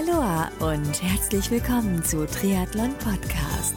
Aloha und herzlich willkommen zu Triathlon Podcast.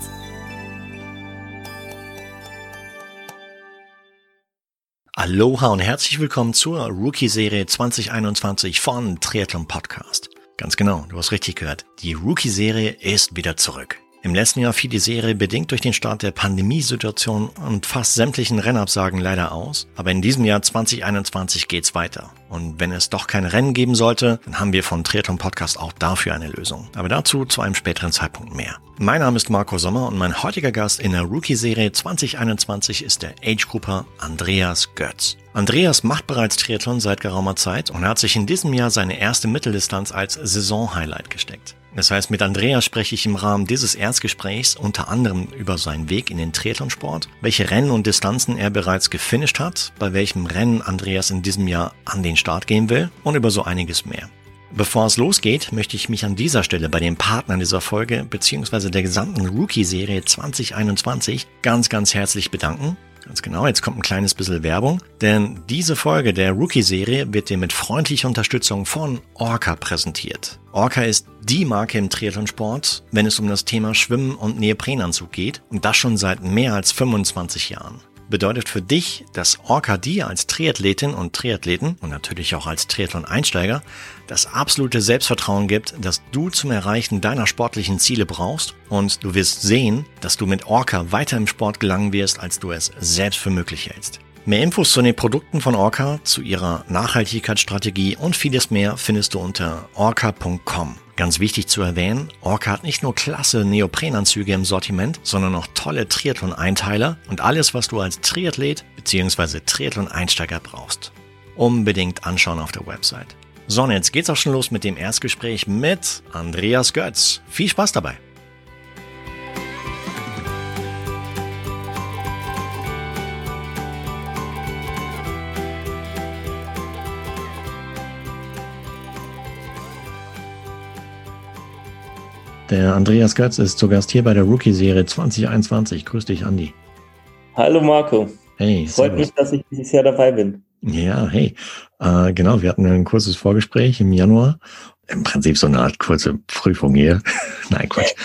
Aloha und herzlich willkommen zur Rookie-Serie 2021 von Triathlon Podcast. Ganz genau, du hast richtig gehört. Die Rookie-Serie ist wieder zurück. Im letzten Jahr fiel die Serie bedingt durch den Start der Pandemiesituation und fast sämtlichen Rennabsagen leider aus. Aber in diesem Jahr 2021 geht's weiter. Und wenn es doch keine Rennen geben sollte, dann haben wir von Triathlon Podcast auch dafür eine Lösung. Aber dazu zu einem späteren Zeitpunkt mehr. Mein Name ist Marco Sommer und mein heutiger Gast in der Rookie-Serie 2021 ist der Age-Grupper Andreas Götz. Andreas macht bereits Triathlon seit geraumer Zeit und hat sich in diesem Jahr seine erste Mitteldistanz als Saison-Highlight gesteckt. Das heißt, mit Andreas spreche ich im Rahmen dieses Erstgesprächs unter anderem über seinen Weg in den Triathlonsport, welche Rennen und Distanzen er bereits gefinisht hat, bei welchem Rennen Andreas in diesem Jahr an den Start gehen will und über so einiges mehr. Bevor es losgeht, möchte ich mich an dieser Stelle bei den Partnern dieser Folge bzw. der gesamten Rookie-Serie 2021 ganz, ganz herzlich bedanken. Ganz genau, jetzt kommt ein kleines bisschen Werbung, denn diese Folge der Rookie-Serie wird dir mit freundlicher Unterstützung von Orca präsentiert. Orca ist die Marke im Triathlonsport, wenn es um das Thema Schwimmen und Neoprenanzug geht und das schon seit mehr als 25 Jahren bedeutet für dich, dass Orca dir als Triathletin und Triathleten und natürlich auch als Triathlon-Einsteiger das absolute Selbstvertrauen gibt, das du zum Erreichen deiner sportlichen Ziele brauchst und du wirst sehen, dass du mit Orca weiter im Sport gelangen wirst, als du es selbst für möglich hältst. Mehr Infos zu den Produkten von Orca, zu ihrer Nachhaltigkeitsstrategie und vieles mehr findest du unter orca.com. Ganz wichtig zu erwähnen, Orca hat nicht nur klasse Neoprenanzüge im Sortiment, sondern auch tolle Triathlon-Einteiler und alles, was du als Triathlet bzw. Triathlon-Einsteiger brauchst. Unbedingt anschauen auf der Website. So, und jetzt geht's auch schon los mit dem Erstgespräch mit Andreas Götz. Viel Spaß dabei! Der Andreas Götz ist zu Gast hier bei der Rookie-Serie 2021. Grüß dich, Andi. Hallo Marco. Hey, Freut servus. mich, dass ich dieses Jahr dabei bin. Ja, hey. Äh, genau, wir hatten ein kurzes Vorgespräch im Januar. Im Prinzip so eine Art kurze Prüfung hier. Nein, Quatsch.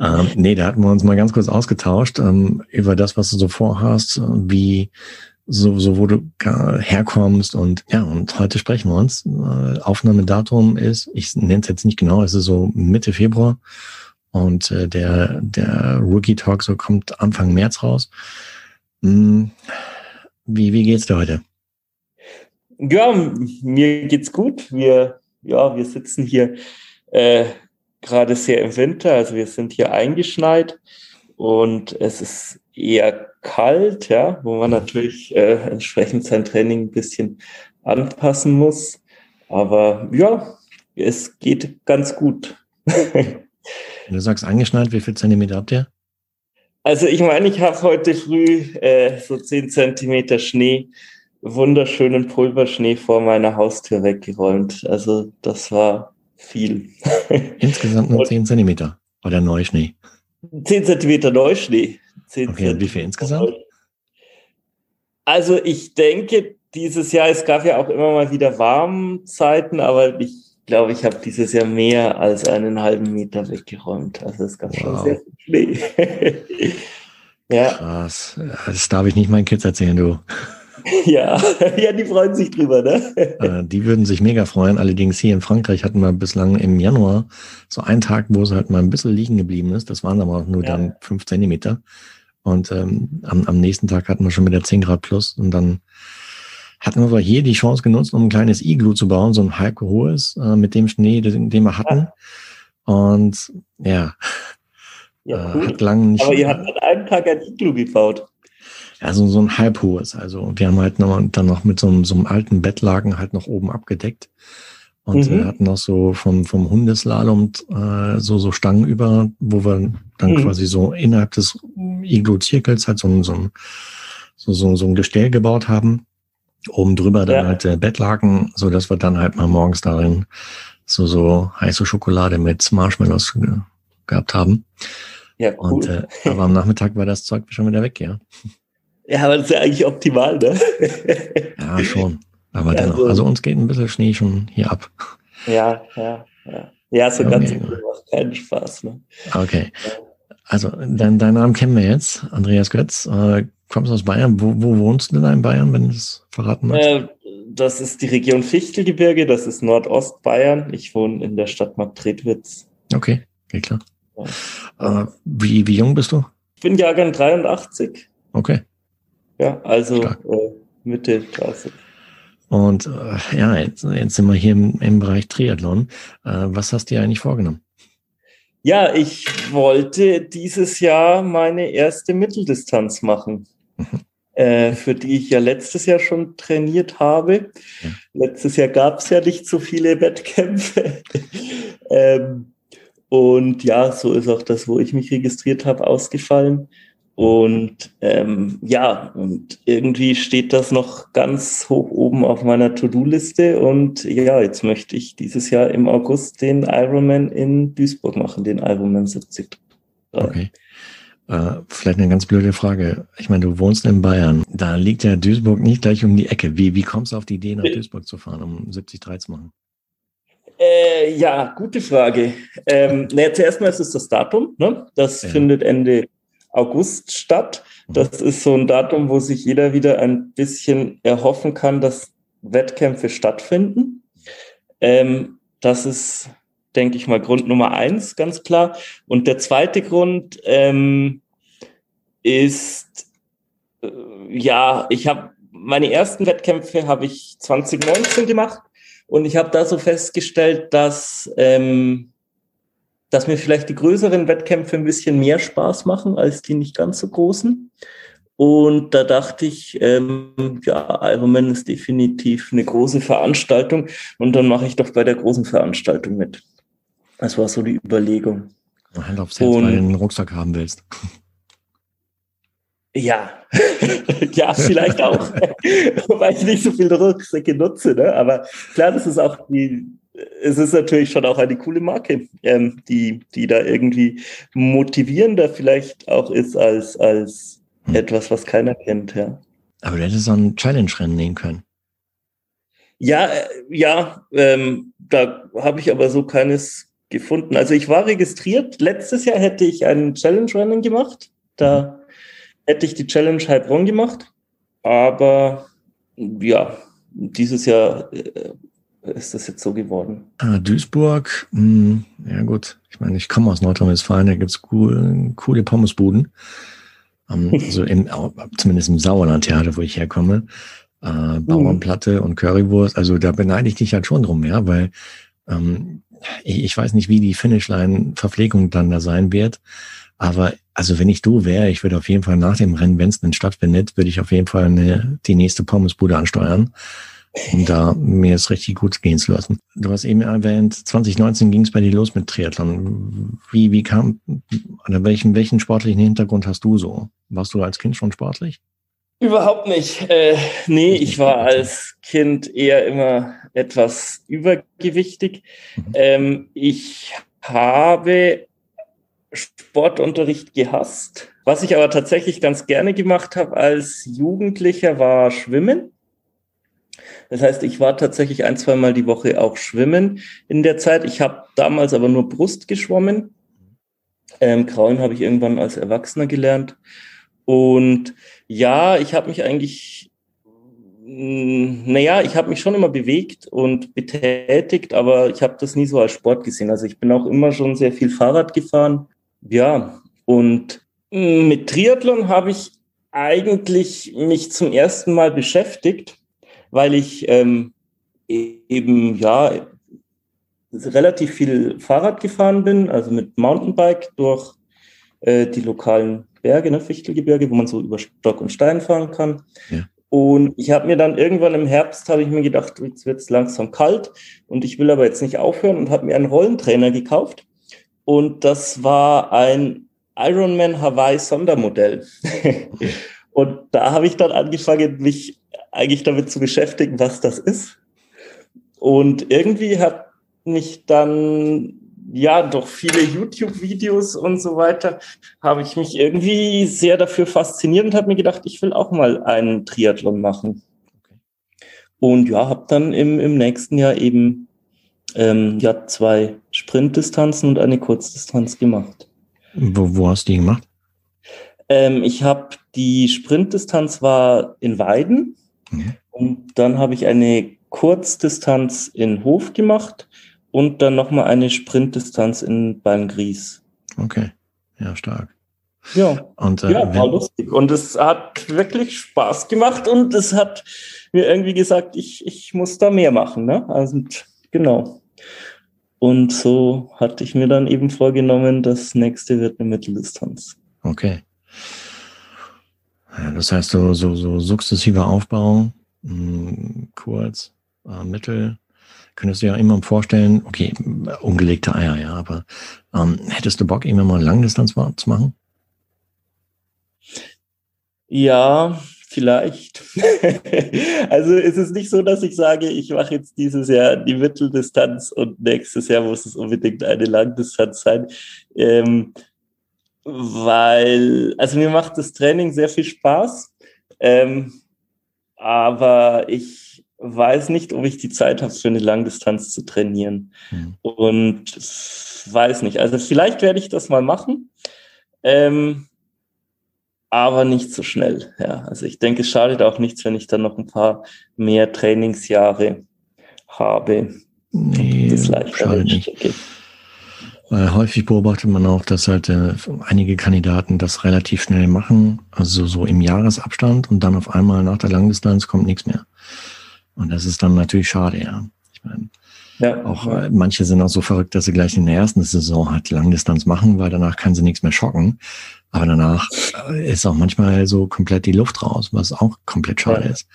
ähm, nee, da hatten wir uns mal ganz kurz ausgetauscht ähm, über das, was du so vorhast, wie so, so wo du herkommst und ja, und heute sprechen wir uns. Äh, Aufnahmedatum ist, ich nenne es jetzt nicht genau, es ist so Mitte Februar und äh, der, der Rookie Talk so kommt Anfang März raus. Hm, wie, wie geht's dir heute? Ja, mir geht's gut. Wir, ja, wir sitzen hier äh, gerade sehr im Winter, also wir sind hier eingeschneit und es ist eher kalt, ja, wo man natürlich äh, entsprechend sein Training ein bisschen anpassen muss. Aber ja, es geht ganz gut. du sagst angeschnallt, wie viel Zentimeter habt ihr? Also ich meine, ich habe heute früh äh, so 10 Zentimeter Schnee, wunderschönen Pulverschnee vor meiner Haustür weggeräumt. Also das war viel. Insgesamt nur 10 Zentimeter oder Neuschnee? 10 Zentimeter Neuschnee. 10 okay, und wie viel insgesamt? Also ich denke, dieses Jahr, es gab ja auch immer mal wieder Warmzeiten, aber ich glaube, ich habe dieses Jahr mehr als einen halben Meter weggeräumt. Also es gab wow. schon sehr viel Schnee. ja. Krass. Das darf ich nicht meinen Kids erzählen, du. Ja, ja, die freuen sich drüber, ne? Äh, die würden sich mega freuen. Allerdings hier in Frankreich hatten wir bislang im Januar so einen Tag, wo es halt mal ein bisschen liegen geblieben ist. Das waren aber auch nur ja. dann fünf Zentimeter. Und ähm, am, am nächsten Tag hatten wir schon wieder 10 Grad plus und dann hatten wir aber hier die Chance genutzt, um ein kleines Iglu zu bauen, so ein halb hohes, äh, mit dem Schnee, den, den wir hatten. Und ja, ja äh, cool. hat lang nicht. Aber ihr habt an einem Tag ein Iglu gebaut. Ja, so, so ein halb hohes. Also wir haben halt noch, dann noch mit so einem, so einem alten Bettlaken halt noch oben abgedeckt. Und mhm. wir hatten auch so vom, vom Hundeslalom äh, so, so Stangen über, wo wir dann mhm. quasi so innerhalb des Iglo-Zirkels halt so, so, so, so, so ein Gestell gebaut haben. Oben drüber dann ja. halt äh, Bettlaken, so dass wir dann halt mal morgens darin so, so heiße Schokolade mit Marshmallows ge gehabt haben. Ja, cool. Und, äh, aber am Nachmittag war das Zeug schon wieder weg, ja. Ja, aber das ist ja eigentlich optimal, ne? ja, schon. Aber ja, dennoch, so. also uns geht ein bisschen Schnee schon hier ab. Ja, ja, ja. Ja, so okay. ganz macht keinen Spaß. Ne? Okay. Also, dein, deinen Namen kennen wir jetzt, Andreas Götz. Äh, kommst aus Bayern. Wo, wo wohnst du denn in Bayern, wenn du es verraten magst? Äh, das ist die Region Fichtelgebirge, das ist Nordostbayern. Ich wohne in der Stadt Marktredwitz. Okay, okay, klar. Ja. Äh, wie, wie jung bist du? Ich bin Jahrgang 83. Okay. Ja, also äh, Mitte 30. Und äh, ja, jetzt, jetzt sind wir hier im, im Bereich Triathlon. Äh, was hast du dir eigentlich vorgenommen? Ja, ich wollte dieses Jahr meine erste Mitteldistanz machen, mhm. äh, für die ich ja letztes Jahr schon trainiert habe. Ja. Letztes Jahr gab es ja nicht so viele Wettkämpfe. ähm, und ja, so ist auch das, wo ich mich registriert habe, ausgefallen. Und ähm, ja, und irgendwie steht das noch ganz hoch oben auf meiner To-Do-Liste. Und ja, jetzt möchte ich dieses Jahr im August den Ironman in Duisburg machen, den Ironman 73. Okay. Äh, vielleicht eine ganz blöde Frage. Ich meine, du wohnst in Bayern. Da liegt ja Duisburg nicht gleich um die Ecke. Wie, wie kommst du auf die Idee, nach Duisburg zu fahren, um 73 zu machen? Äh, ja, gute Frage. Ähm, naja, zuerst mal ist es das Datum. Ne? Das ja. findet Ende August statt. Mhm. Das ist so ein Datum, wo sich jeder wieder ein bisschen erhoffen kann, dass Wettkämpfe stattfinden. Ähm, das ist, denke ich mal, Grund Nummer eins, ganz klar. Und der zweite Grund ähm, ist, äh, ja, ich habe meine ersten Wettkämpfe habe ich 2019 gemacht und ich habe da so festgestellt, dass ähm, dass mir vielleicht die größeren Wettkämpfe ein bisschen mehr Spaß machen als die nicht ganz so großen. Und da dachte ich, ähm, ja, Ironman ist definitiv eine große Veranstaltung und dann mache ich doch bei der großen Veranstaltung mit. Das war so die Überlegung. Hand aufs Herz, und, weil du einen Rucksack haben willst. Ja, ja, vielleicht auch. Wobei ich nicht so viele Rucksäcke nutze, ne? Aber klar, das ist auch die, es ist natürlich schon auch eine coole Marke, ähm, die, die da irgendwie motivierender vielleicht auch ist als, als hm. etwas, was keiner kennt, ja. Aber du hättest so ein Challenge-Rennen nehmen können. Ja, äh, ja, ähm, da habe ich aber so keines gefunden. Also ich war registriert. Letztes Jahr hätte ich ein Challenge-Rennen gemacht. Da mhm. hätte ich die Challenge Heilbronn gemacht. Aber ja, dieses Jahr äh, ist das jetzt so geworden? Ah, Duisburg, mh, hm, ja gut. Ich meine, ich komme aus Nordrhein-Westfalen, da gibt's cool, coole Pommesbuden. Ähm, also im, zumindest im Sauerland-Theater, wo ich herkomme. Äh, Bauernplatte und Currywurst. Also da beneide ich dich halt schon drum, ja, weil ähm, ich, ich weiß nicht, wie die Finishline-Verpflegung dann da sein wird. Aber also wenn ich du wäre, ich würde auf jeden Fall nach dem Rennen, wenn es denn stattfindet, würde ich auf jeden Fall eine, die nächste Pommesbude ansteuern um da mir es richtig gut gehen zu lassen. Du hast eben erwähnt, 2019 ging es bei dir los mit Triathlon. Wie, wie kam, oder welchen, welchen sportlichen Hintergrund hast du so? Warst du als Kind schon sportlich? Überhaupt nicht. Äh, nee, ich war als Kind eher immer etwas übergewichtig. Mhm. Ähm, ich habe Sportunterricht gehasst. Was ich aber tatsächlich ganz gerne gemacht habe als Jugendlicher war Schwimmen. Das heißt, ich war tatsächlich ein, zwei Mal die Woche auch schwimmen in der Zeit. Ich habe damals aber nur Brust geschwommen. Ähm, Grauen habe ich irgendwann als Erwachsener gelernt. Und ja, ich habe mich eigentlich, mm, naja, ich habe mich schon immer bewegt und betätigt, aber ich habe das nie so als Sport gesehen. Also ich bin auch immer schon sehr viel Fahrrad gefahren. Ja, und mm, mit Triathlon habe ich eigentlich mich zum ersten Mal beschäftigt weil ich ähm, eben ja relativ viel Fahrrad gefahren bin, also mit Mountainbike durch äh, die lokalen Berge, ne, Fichtelgebirge, wo man so über Stock und Stein fahren kann. Ja. Und ich habe mir dann irgendwann im Herbst, habe ich mir gedacht, jetzt wird es langsam kalt und ich will aber jetzt nicht aufhören und habe mir einen Rollentrainer gekauft. Und das war ein Ironman Hawaii Sondermodell. und da habe ich dann angefangen, mich eigentlich damit zu beschäftigen, was das ist. Und irgendwie hat mich dann, ja, durch viele YouTube-Videos und so weiter, habe ich mich irgendwie sehr dafür fasziniert und habe mir gedacht, ich will auch mal einen Triathlon machen. Und ja, habe dann im, im nächsten Jahr eben ähm, ja, zwei Sprintdistanzen und eine Kurzdistanz gemacht. Wo, wo hast du die gemacht? Ähm, ich habe die Sprintdistanz war in Weiden mhm. und dann habe ich eine Kurzdistanz in Hof gemacht und dann nochmal eine Sprintdistanz in Balmgries. Okay, ja, stark. Ja, und, äh, ja war lustig. Und es hat wirklich Spaß gemacht und es hat mir irgendwie gesagt, ich, ich muss da mehr machen. Ne? Also, genau. Und so hatte ich mir dann eben vorgenommen, das nächste wird eine Mitteldistanz. Okay. Das heißt, so, so, so sukzessiver Aufbau, hm, kurz, äh, mittel, könntest du ja immer vorstellen, okay, ungelegte Eier, ja, aber ähm, hättest du Bock, immer mal Langdistanz zu machen? Ja, vielleicht. also es ist nicht so, dass ich sage, ich mache jetzt dieses Jahr die Mitteldistanz und nächstes Jahr muss es unbedingt eine Langdistanz sein. Ähm, weil, also mir macht das Training sehr viel Spaß, ähm, aber ich weiß nicht, ob ich die Zeit habe, für eine Langdistanz zu trainieren. Mhm. Und weiß nicht. Also vielleicht werde ich das mal machen. Ähm, aber nicht so schnell. Ja, also ich denke, es schadet auch nichts, wenn ich dann noch ein paar mehr Trainingsjahre habe. Nee, das schadet nicht. Geht. Weil häufig beobachtet man auch, dass halt äh, einige Kandidaten das relativ schnell machen, also so im Jahresabstand und dann auf einmal nach der Langdistanz kommt nichts mehr. Und das ist dann natürlich schade, ja. Ich meine, ja, auch. Äh, manche sind auch so verrückt, dass sie gleich in der ersten Saison halt Langdistanz machen, weil danach kann sie nichts mehr schocken. Aber danach äh, ist auch manchmal so komplett die Luft raus, was auch komplett schade ja. ist.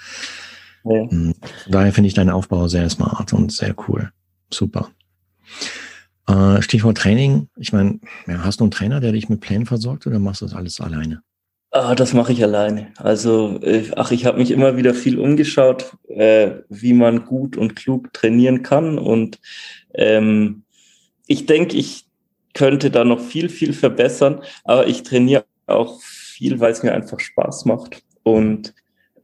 Ja. Mhm. Daher finde ich deinen Aufbau sehr smart und sehr cool. Super. Stichwort Training. Ich meine, ja, hast du einen Trainer, der dich mit Plänen versorgt oder machst du das alles alleine? Ah, das mache ich alleine. Also, äh, ach, ich habe mich immer wieder viel umgeschaut, äh, wie man gut und klug trainieren kann. Und ähm, ich denke, ich könnte da noch viel, viel verbessern, aber ich trainiere auch viel, weil es mir einfach Spaß macht. Und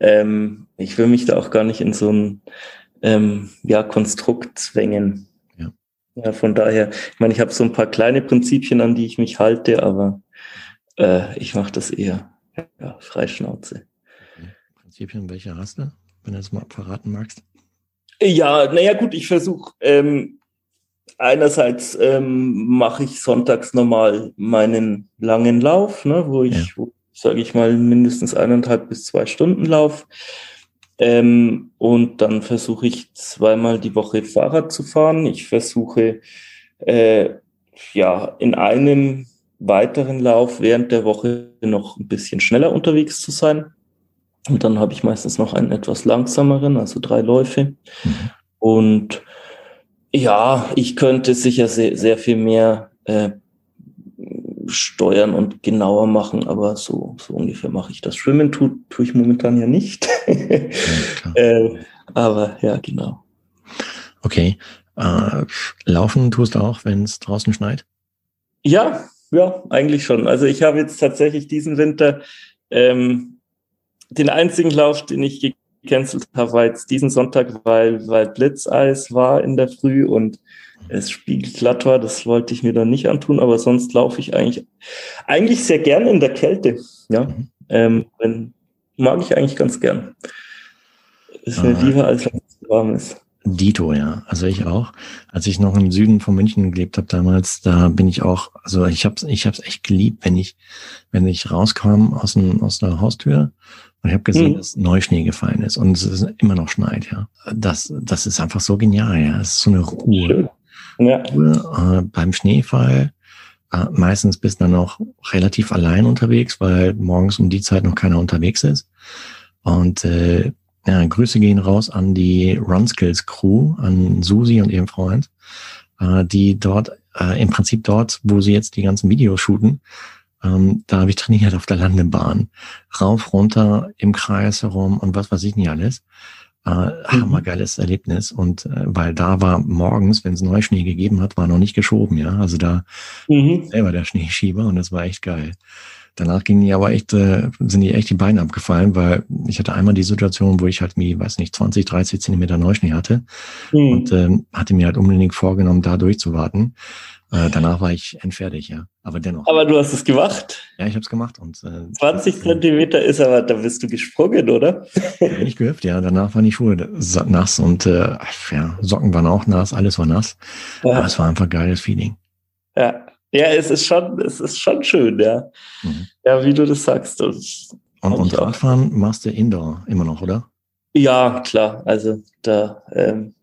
ähm, ich will mich da auch gar nicht in so ein ähm, ja, Konstrukt zwängen. Ja. von daher, ich meine, ich habe so ein paar kleine Prinzipien, an die ich mich halte, aber äh, ich mache das eher ja, Freischnauze. Okay. Prinzipien, welche hast du, wenn du das mal verraten magst? Ja, naja gut, ich versuche ähm, einerseits ähm, mache ich sonntags normal meinen langen Lauf, ne, wo ich, ja. sage ich mal, mindestens eineinhalb bis zwei Stunden lauf. Ähm, und dann versuche ich zweimal die Woche Fahrrad zu fahren. Ich versuche äh, ja in einem weiteren Lauf während der Woche noch ein bisschen schneller unterwegs zu sein. Und dann habe ich meistens noch einen etwas langsameren, also drei Läufe. Mhm. Und ja, ich könnte sicher sehr, sehr viel mehr äh, steuern und genauer machen, aber so, so ungefähr mache ich das. Schwimmen tue, tue ich momentan ja nicht. Ja, äh, aber ja, genau. Okay. Äh, laufen tust du auch, wenn es draußen schneit? Ja, ja, eigentlich schon. Also ich habe jetzt tatsächlich diesen Winter ähm, den einzigen Lauf, den ich gecancelt habe, war jetzt diesen Sonntag, weil, weil Blitzeis war in der Früh und es spiegelglatt war. Das wollte ich mir dann nicht antun, aber sonst laufe ich eigentlich, eigentlich sehr gerne in der Kälte. Ja, mhm. ähm, wenn, mag ich eigentlich ganz gern. Ist mir lieber, als wenn es warm ist. Dito, ja. Also ich auch. Als ich noch im Süden von München gelebt habe damals, da bin ich auch, also ich hab's, ich hab's echt geliebt, wenn ich, wenn ich rauskam aus, dem, aus der Haustür und ich habe gesehen, mhm. dass Neuschnee gefallen ist und es ist immer noch schneit, ja. Das, das ist einfach so genial, ja. Es ist so eine Ruhe. Ja. Ruhe äh, beim Schneefall. Äh, meistens bist du dann auch relativ allein unterwegs, weil morgens um die Zeit noch keiner unterwegs ist. Und äh, ja, Grüße gehen raus an die Runskills Crew, an Susi und ihren Freund, äh, die dort, äh, im Prinzip dort, wo sie jetzt die ganzen Videos shooten, ähm, da habe ich trainiert auf der Landebahn. Rauf, runter, im Kreis herum und was weiß ich nicht alles. Äh, mhm. Hammergeiles Erlebnis. Und äh, weil da war morgens, wenn es Neuschnee gegeben hat, war noch nicht geschoben, ja. Also da mhm. selber der Schneeschieber und das war echt geil. Danach gingen die aber echt, äh, sind die echt die Beine abgefallen, weil ich hatte einmal die Situation, wo ich halt wie, weiß nicht, 20, 30 Zentimeter Neuschnee hatte mhm. und ähm, hatte mir halt unbedingt vorgenommen, da durchzuwarten. Äh, danach war ich endfertig, ja. Aber dennoch. Aber du hast es gemacht. Ja, ich habe es gemacht. Und, äh, 20 Zentimeter ist aber, da bist du gesprungen, oder? Bin ich gehüpft, ja. Danach waren die Schuhe nass und äh, ja, Socken waren auch nass, alles war nass. Ja. Aber es war einfach ein geiles Feeling. Ja. Ja, es ist schon, es ist schon schön, ja. Mhm. Ja, wie du das sagst. Und, und, und Radfahren machst du Indoor immer noch, oder? Ja, klar. Also da ähm,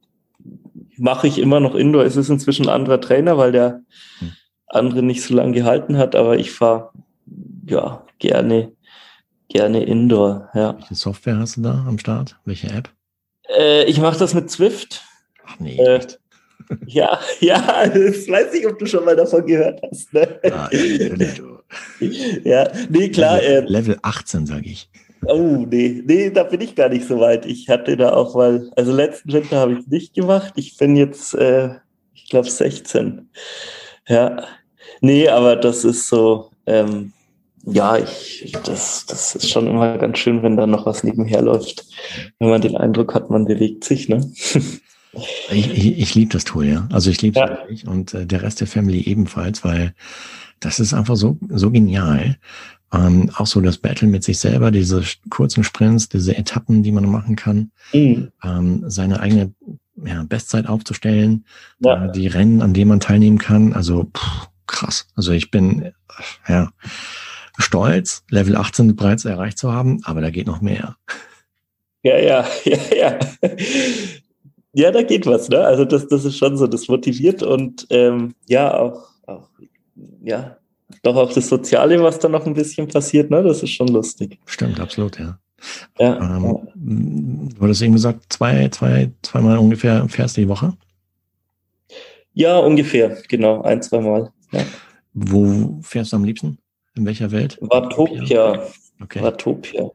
mache ich immer noch Indoor. Es ist inzwischen ein anderer Trainer, weil der hm. andere nicht so lange gehalten hat, aber ich fahre ja gerne, gerne Indoor. Ja. Welche Software hast du da am Start? Welche App? Äh, ich mache das mit Zwift. Ach nee, äh, Ja, ja, ich weiß nicht, ob du schon mal davon gehört hast. Ne? Ja, ja, nee, klar. Level, äh, Level 18, sage ich. Oh, nee, nee, da bin ich gar nicht so weit. Ich hatte da auch mal, also letzten Winter habe ich es nicht gemacht. Ich bin jetzt, äh, ich glaube, 16. Ja. Nee, aber das ist so, ähm, ja, ich, das, das ist schon immer ganz schön, wenn da noch was nebenher läuft. Wenn man den Eindruck hat, man bewegt sich, ne? Ich, ich, ich liebe das Tool, ja. Also ich liebe es ja. wirklich und äh, der Rest der Family ebenfalls, weil das ist einfach so, so genial. Ähm, auch so das Battle mit sich selber, diese kurzen Sprints, diese Etappen, die man machen kann, mhm. ähm, seine eigene ja, Bestzeit aufzustellen, ja. äh, die Rennen, an denen man teilnehmen kann. Also pff, krass. Also ich bin ja stolz, Level 18 bereits erreicht zu haben, aber da geht noch mehr. Ja, ja, ja, ja. Ja, da geht was, ne? Also das, das ist schon so, das motiviert und ähm, ja, auch, auch ja, doch auch das Soziale, was da noch ein bisschen passiert, ne? Das ist schon lustig. Stimmt, absolut, ja. Ja, ähm, Du hattest eben gesagt, zwei, zwei, zweimal ungefähr fährst du die Woche? Ja, ungefähr, genau, ein, zweimal. Ja. Wo fährst du am liebsten? In welcher Welt? Watopia. Okay. Watopia.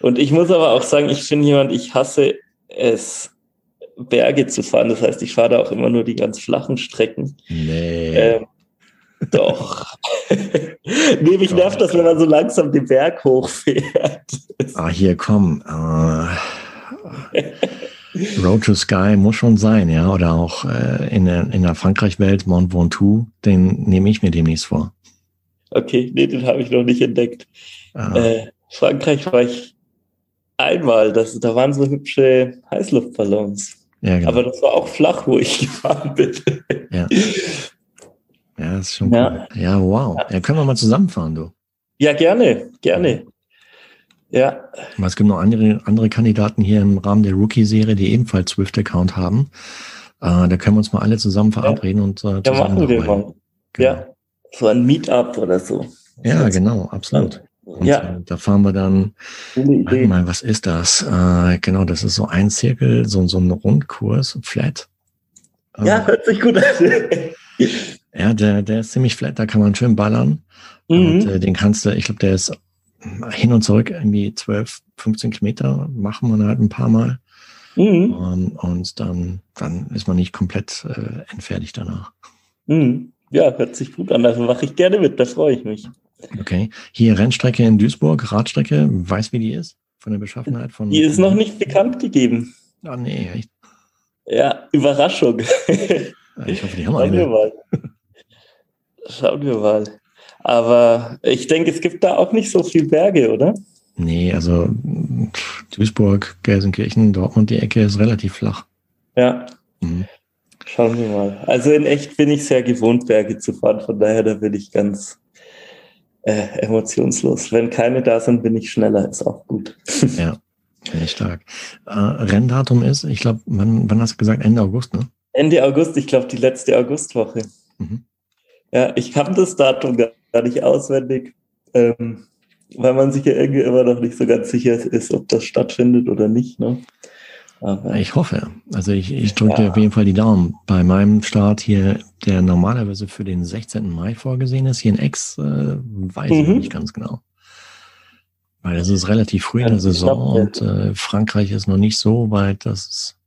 Und ich muss aber auch sagen, ich bin jemand, ich hasse es, Berge zu fahren. Das heißt, ich fahre da auch immer nur die ganz flachen Strecken. Nee. Ähm, doch. nee, mich nervt das, wenn man so langsam den Berg hochfährt. ah, hier, komm. Uh, Road to Sky muss schon sein, ja. Oder auch äh, in der, in der Frankreich-Welt Mont Ventoux, den nehme ich mir demnächst vor. Okay, nee, den habe ich noch nicht entdeckt. Ah. Äh, Frankreich war ich einmal, das, da waren so hübsche Heißluftballons. Ja, genau. Aber das war auch flach, wo ich gefahren bin. Ja. Ja, das ist schon ja. cool. Ja, wow. Ja, können wir mal zusammenfahren, du. Ja, gerne, gerne. Ja. Es gibt noch andere, andere Kandidaten hier im Rahmen der Rookie-Serie, die ebenfalls Swift-Account haben. Äh, da können wir uns mal alle zusammen verabreden ja. und äh, zusammen Ja, machen wir mal. Genau. Ja, so ein Meetup oder so. Ja, genau, absolut. Und ja. Äh, da fahren wir dann, mal, was ist das? Äh, genau, das ist so ein Zirkel, so, so ein Rundkurs, flat. Ja, hört sich gut an. Ja, der, der ist ziemlich flat, da kann man schön ballern. Mhm. Und äh, den kannst du, ich glaube, der ist hin und zurück irgendwie 12, 15 Kilometer, machen wir halt ein paar Mal. Mhm. Und, und dann, dann ist man nicht komplett äh, entfertigt danach. Mhm. Ja, hört sich gut an. Also mache ich gerne mit, da freue ich mich. Okay. Hier Rennstrecke in Duisburg, Radstrecke, weiß wie die ist? Von der Beschaffenheit von. Die ist noch nicht bekannt gegeben. Ah, nee, echt. Ja, Überraschung. Ich hoffe, die haben eine. Schauen wir mal. Aber ich denke, es gibt da auch nicht so viel Berge, oder? Nee, also Duisburg, Gelsenkirchen, Dortmund, die Ecke ist relativ flach. Ja. Mhm. Schauen wir mal. Also in echt bin ich sehr gewohnt, Berge zu fahren. Von daher, da bin ich ganz äh, emotionslos. Wenn keine da sind, bin ich schneller. Ist auch gut. Ja, finde ich stark. Äh, Renndatum ist, ich glaube, wann, wann hast du gesagt? Ende August, ne? Ende August, ich glaube, die letzte Augustwoche. Mhm. Ja, ich kann das Datum gar nicht auswendig, ähm, weil man sich ja irgendwie immer noch nicht so ganz sicher ist, ob das stattfindet oder nicht. Ne? Aber, ich hoffe. Also ich, ich drücke ja. auf jeden Fall die Daumen. Bei meinem Start hier, der normalerweise für den 16. Mai vorgesehen ist, hier in Ex, äh, weiß mhm. ich nicht ganz genau. Weil es ist relativ früh in der Saison und äh, Frankreich ist noch nicht so weit, dass es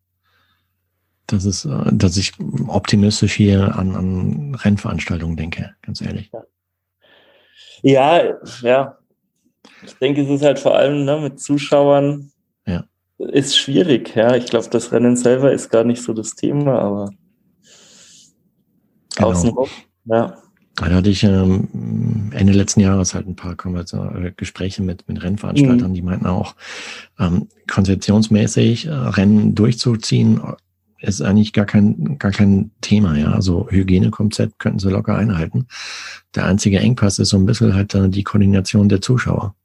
dass es, äh, dass ich optimistisch hier an, an Rennveranstaltungen denke, ganz ehrlich. Ja. Ja. Ich denke, es ist halt vor allem ne, mit Zuschauern ja. ist schwierig. Ja, ich glaube, das Rennen selber ist gar nicht so das Thema, aber genau. außenrum, ja. Da hatte ich ähm, Ende letzten Jahres halt ein paar äh, Gespräche mit, mit Rennveranstaltern, mhm. die meinten auch, ähm, konzeptionsmäßig äh, Rennen durchzuziehen, ist eigentlich gar kein, gar kein Thema, ja. Also Hygienekonzept könnten sie locker einhalten. Der einzige Engpass ist so ein bisschen halt äh, die Koordination der Zuschauer.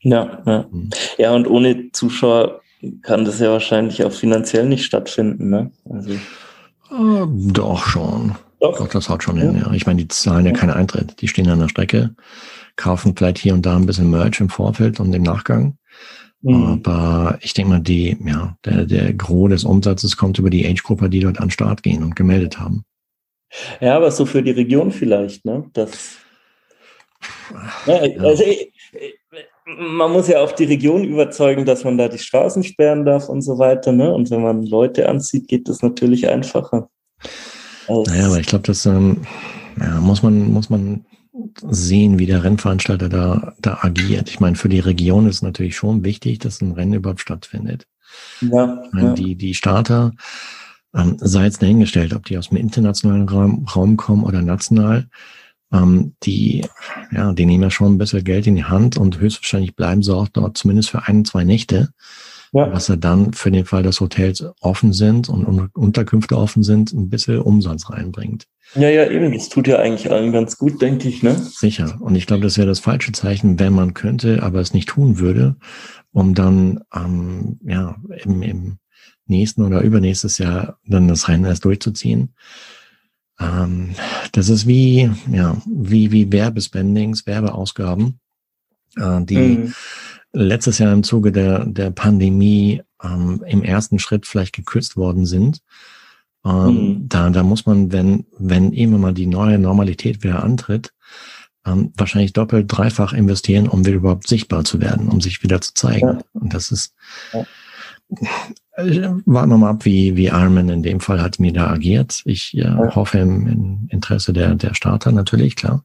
Ja, ja. Mhm. Ja, und ohne Zuschauer kann das ja wahrscheinlich auch finanziell nicht stattfinden, ne? Also. Äh, doch schon. Doch. Doch, das haut schon ja. hin, ja. Ich meine, die zahlen ja keinen Eintritt. Die stehen an der Strecke, kaufen vielleicht hier und da ein bisschen Merch im Vorfeld und im Nachgang. Mhm. Aber ich denke mal, die, ja, der, der Gros des Umsatzes kommt über die Age-Gruppe, die dort an den Start gehen und gemeldet haben. Ja, aber so für die Region vielleicht, ne? Das, ja, also, man muss ja auch die Region überzeugen, dass man da die Straßen sperren darf und so weiter, ne? Und wenn man Leute anzieht, geht das natürlich einfacher. Naja, aber ich glaube, das ähm, ja, muss man, muss man sehen, wie der Rennveranstalter da, da agiert. Ich meine, für die Region ist natürlich schon wichtig, dass ein Rennen überhaupt stattfindet. Ja, ich meine, ja. Die, die Starter, ähm, sei jetzt dahingestellt, ob die aus dem internationalen Raum, Raum kommen oder national, ähm, die, ja, die nehmen ja schon ein bisschen Geld in die Hand und höchstwahrscheinlich bleiben sie auch dort zumindest für ein, zwei Nächte. Ja. Was er dann für den Fall, dass Hotels offen sind und Unterkünfte offen sind, ein bisschen Umsatz reinbringt. Ja, ja, eben. Das tut ja eigentlich allen ganz gut, denke ich, ne? Sicher. Und ich glaube, das wäre das falsche Zeichen, wenn man könnte, aber es nicht tun würde, um dann, ähm, ja, im, im nächsten oder übernächstes Jahr dann das Rennen erst durchzuziehen. Ähm, das ist wie, ja, wie, wie Werbespendings, Werbeausgaben, äh, die, mhm letztes Jahr im Zuge der, der Pandemie ähm, im ersten Schritt vielleicht gekürzt worden sind. Ähm, mhm. da, da muss man, wenn, wenn immer mal die neue Normalität wieder antritt, ähm, wahrscheinlich doppelt, dreifach investieren, um wieder überhaupt sichtbar zu werden, um sich wieder zu zeigen. Ja. Und das ist, ja. äh, warten wir mal ab, wie, wie Ironman in dem Fall hat mir da agiert. Ich äh, ja. hoffe im, im, Interesse der, der Starter natürlich, klar.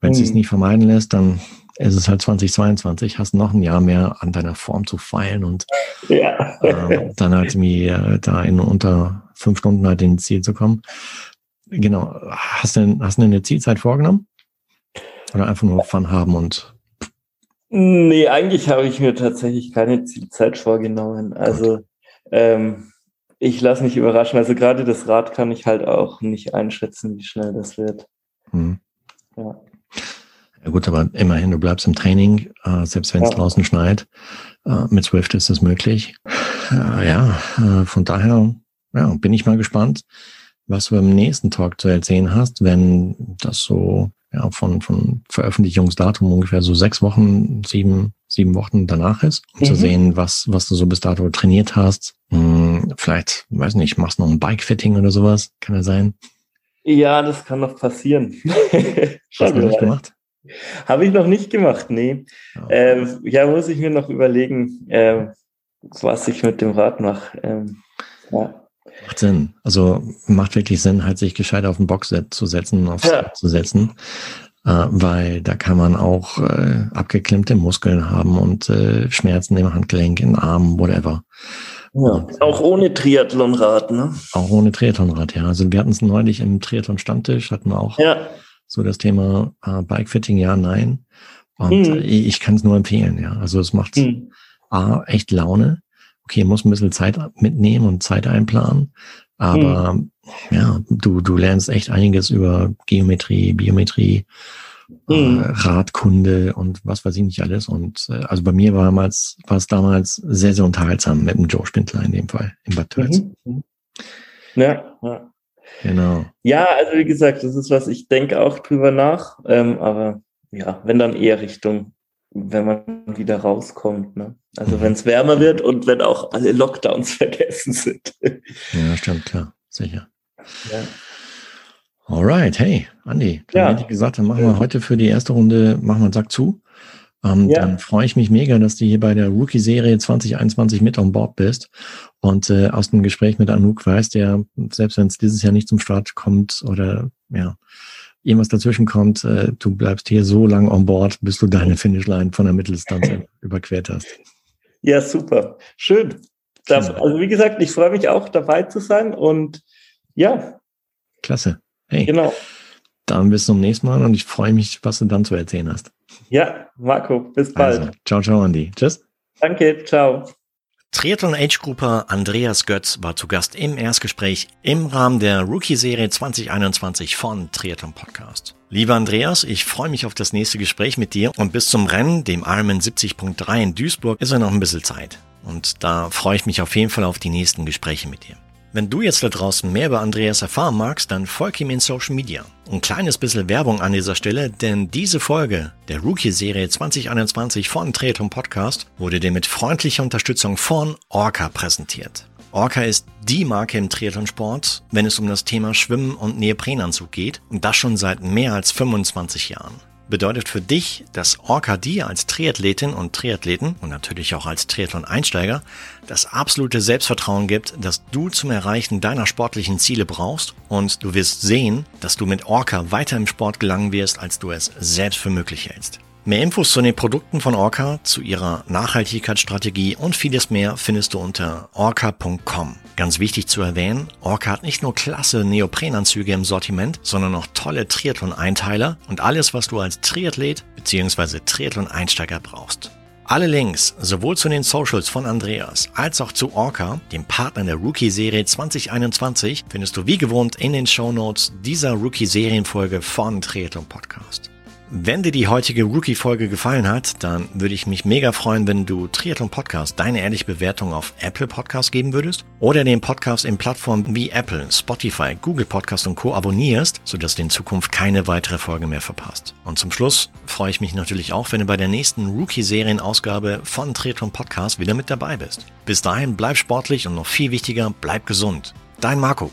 Wenn mhm. es sich nicht vermeiden lässt, dann es ist halt 2022, hast noch ein Jahr mehr an deiner Form zu feilen und ja. äh, dann halt mir äh, da in unter fünf Stunden halt ins Ziel zu kommen. Genau. Hast du, hast du eine Zielzeit vorgenommen? Oder einfach nur Fun haben und Nee, eigentlich habe ich mir tatsächlich keine Zielzeit vorgenommen. Also ähm, ich lasse mich überraschen. Also gerade das Rad kann ich halt auch nicht einschätzen, wie schnell das wird. Hm. Ja. Ja gut, aber immerhin, du bleibst im Training, äh, selbst wenn es ja. draußen schneit. Äh, mit Swift ist das möglich. Äh, ja, äh, von daher ja, bin ich mal gespannt, was du beim nächsten Talk zu erzählen hast, wenn das so ja, von, von Veröffentlichungsdatum ungefähr so sechs Wochen, sieben, sieben Wochen danach ist, um mhm. zu sehen, was, was du so bis dato trainiert hast. Hm, vielleicht, weiß nicht, machst noch ein Bike-Fitting oder sowas, kann ja sein. Ja, das kann noch passieren. Hast du nicht gemacht? Habe ich noch nicht gemacht, nee. Ja, äh, ja muss ich mir noch überlegen, äh, was ich mit dem Rad mache. Ähm, ja. Macht Sinn. Also macht wirklich Sinn, halt sich gescheit auf den Box zu setzen, aufs ja. zu setzen. Äh, weil da kann man auch äh, abgeklemmte Muskeln haben und äh, Schmerzen im Handgelenk, im Arm, whatever. Ja, und, auch ohne Triathlonrad, ne? Auch ohne Triathlonrad, ja. Also wir hatten es neulich im Triathlon-Stammtisch, hatten wir auch ja so das Thema äh, Bikefitting, ja, nein. Und hm. ich, ich kann es nur empfehlen, ja. Also es macht hm. A, echt Laune. Okay, muss ein bisschen Zeit mitnehmen und Zeit einplanen. Aber hm. ja, du, du lernst echt einiges über Geometrie, Biometrie, äh, hm. Radkunde und was weiß ich nicht alles. Und äh, also bei mir war damals, war es damals sehr, sehr unterhaltsam mit dem Joe Spindler in dem Fall, in Bad Tölz. Mhm. Ja, ja. Genau. Ja, also wie gesagt, das ist was, ich denke auch drüber nach. Ähm, aber ja, wenn dann eher Richtung, wenn man wieder rauskommt. Ne? Also mhm. wenn es wärmer wird und wenn auch alle Lockdowns vergessen sind. Ja, stimmt, klar, sicher. Ja. Alright, hey, Andi, dann ja. hätte ich gesagt, dann machen wir heute für die erste Runde, machen wir einen Sack zu. Ähm, ja. Dann freue ich mich mega, dass du hier bei der Rookie-Serie 2021 mit on Board bist und äh, aus dem Gespräch mit Anouk weißt, der, selbst wenn es dieses Jahr nicht zum Start kommt oder ja, irgendwas dazwischen kommt, äh, du bleibst hier so lange on board, bis du deine Finishline von der Mitteldistanz überquert hast. Ja, super. Schön. Das, also wie gesagt, ich freue mich auch dabei zu sein und ja. Klasse. Hey. Genau. Dann bis zum nächsten Mal und ich freue mich, was du dann zu erzählen hast. Ja, Marco, bis bald. Also, ciao, ciao, Andi. Tschüss. Danke, ciao. Triathlon Age Grouper Andreas Götz war zu Gast im Erstgespräch im Rahmen der Rookie-Serie 2021 von Triathlon Podcast. Lieber Andreas, ich freue mich auf das nächste Gespräch mit dir und bis zum Rennen, dem Ironman 70.3 in Duisburg, ist ja noch ein bisschen Zeit. Und da freue ich mich auf jeden Fall auf die nächsten Gespräche mit dir. Wenn du jetzt da draußen mehr über Andreas erfahren magst, dann folg ihm in Social Media. Ein kleines bisschen Werbung an dieser Stelle, denn diese Folge der Rookie-Serie 2021 von Triathlon Podcast wurde dir mit freundlicher Unterstützung von Orca präsentiert. Orca ist die Marke im Triathlonsport, wenn es um das Thema Schwimmen und Neoprenanzug geht und das schon seit mehr als 25 Jahren bedeutet für dich, dass Orca dir als Triathletin und Triathleten und natürlich auch als Triathlon-Einsteiger das absolute Selbstvertrauen gibt, das du zum Erreichen deiner sportlichen Ziele brauchst und du wirst sehen, dass du mit Orca weiter im Sport gelangen wirst, als du es selbst für möglich hältst. Mehr Infos zu den Produkten von Orca, zu ihrer Nachhaltigkeitsstrategie und vieles mehr findest du unter orca.com. Ganz wichtig zu erwähnen, Orca hat nicht nur klasse Neoprenanzüge im Sortiment, sondern auch tolle Triathlon-Einteiler und alles, was du als Triathlet bzw. Triathlon-Einsteiger brauchst. Alle Links, sowohl zu den Socials von Andreas als auch zu Orca, dem Partner der Rookie-Serie 2021, findest du wie gewohnt in den Show Notes dieser Rookie-Serienfolge von Triathlon Podcast. Wenn dir die heutige Rookie-Folge gefallen hat, dann würde ich mich mega freuen, wenn du Triathlon Podcast deine ehrliche Bewertung auf Apple Podcast geben würdest oder den Podcast in Plattformen wie Apple, Spotify, Google Podcast und Co. abonnierst, sodass du in Zukunft keine weitere Folge mehr verpasst. Und zum Schluss freue ich mich natürlich auch, wenn du bei der nächsten Rookie-Serien-Ausgabe von Triathlon Podcast wieder mit dabei bist. Bis dahin bleib sportlich und noch viel wichtiger, bleib gesund. Dein Marco.